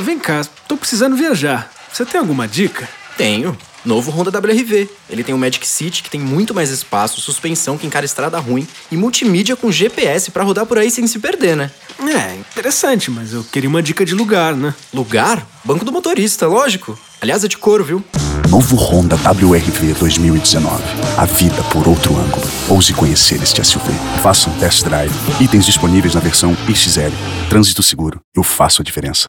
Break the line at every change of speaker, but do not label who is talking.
Vem cá, tô precisando viajar. Você tem alguma dica?
Tenho. Novo Honda WRV. Ele tem um Magic City que tem muito mais espaço, suspensão que encara estrada ruim e multimídia com GPS para rodar por aí sem se perder, né?
É, interessante, mas eu queria uma dica de lugar, né?
Lugar? Banco do motorista, lógico. Aliás, é de couro, viu?
Novo Honda WRV 2019. A vida por outro ângulo. Ouse conhecer este SUV. Faça um test drive. Itens disponíveis na versão XL. Trânsito seguro. Eu faço a diferença.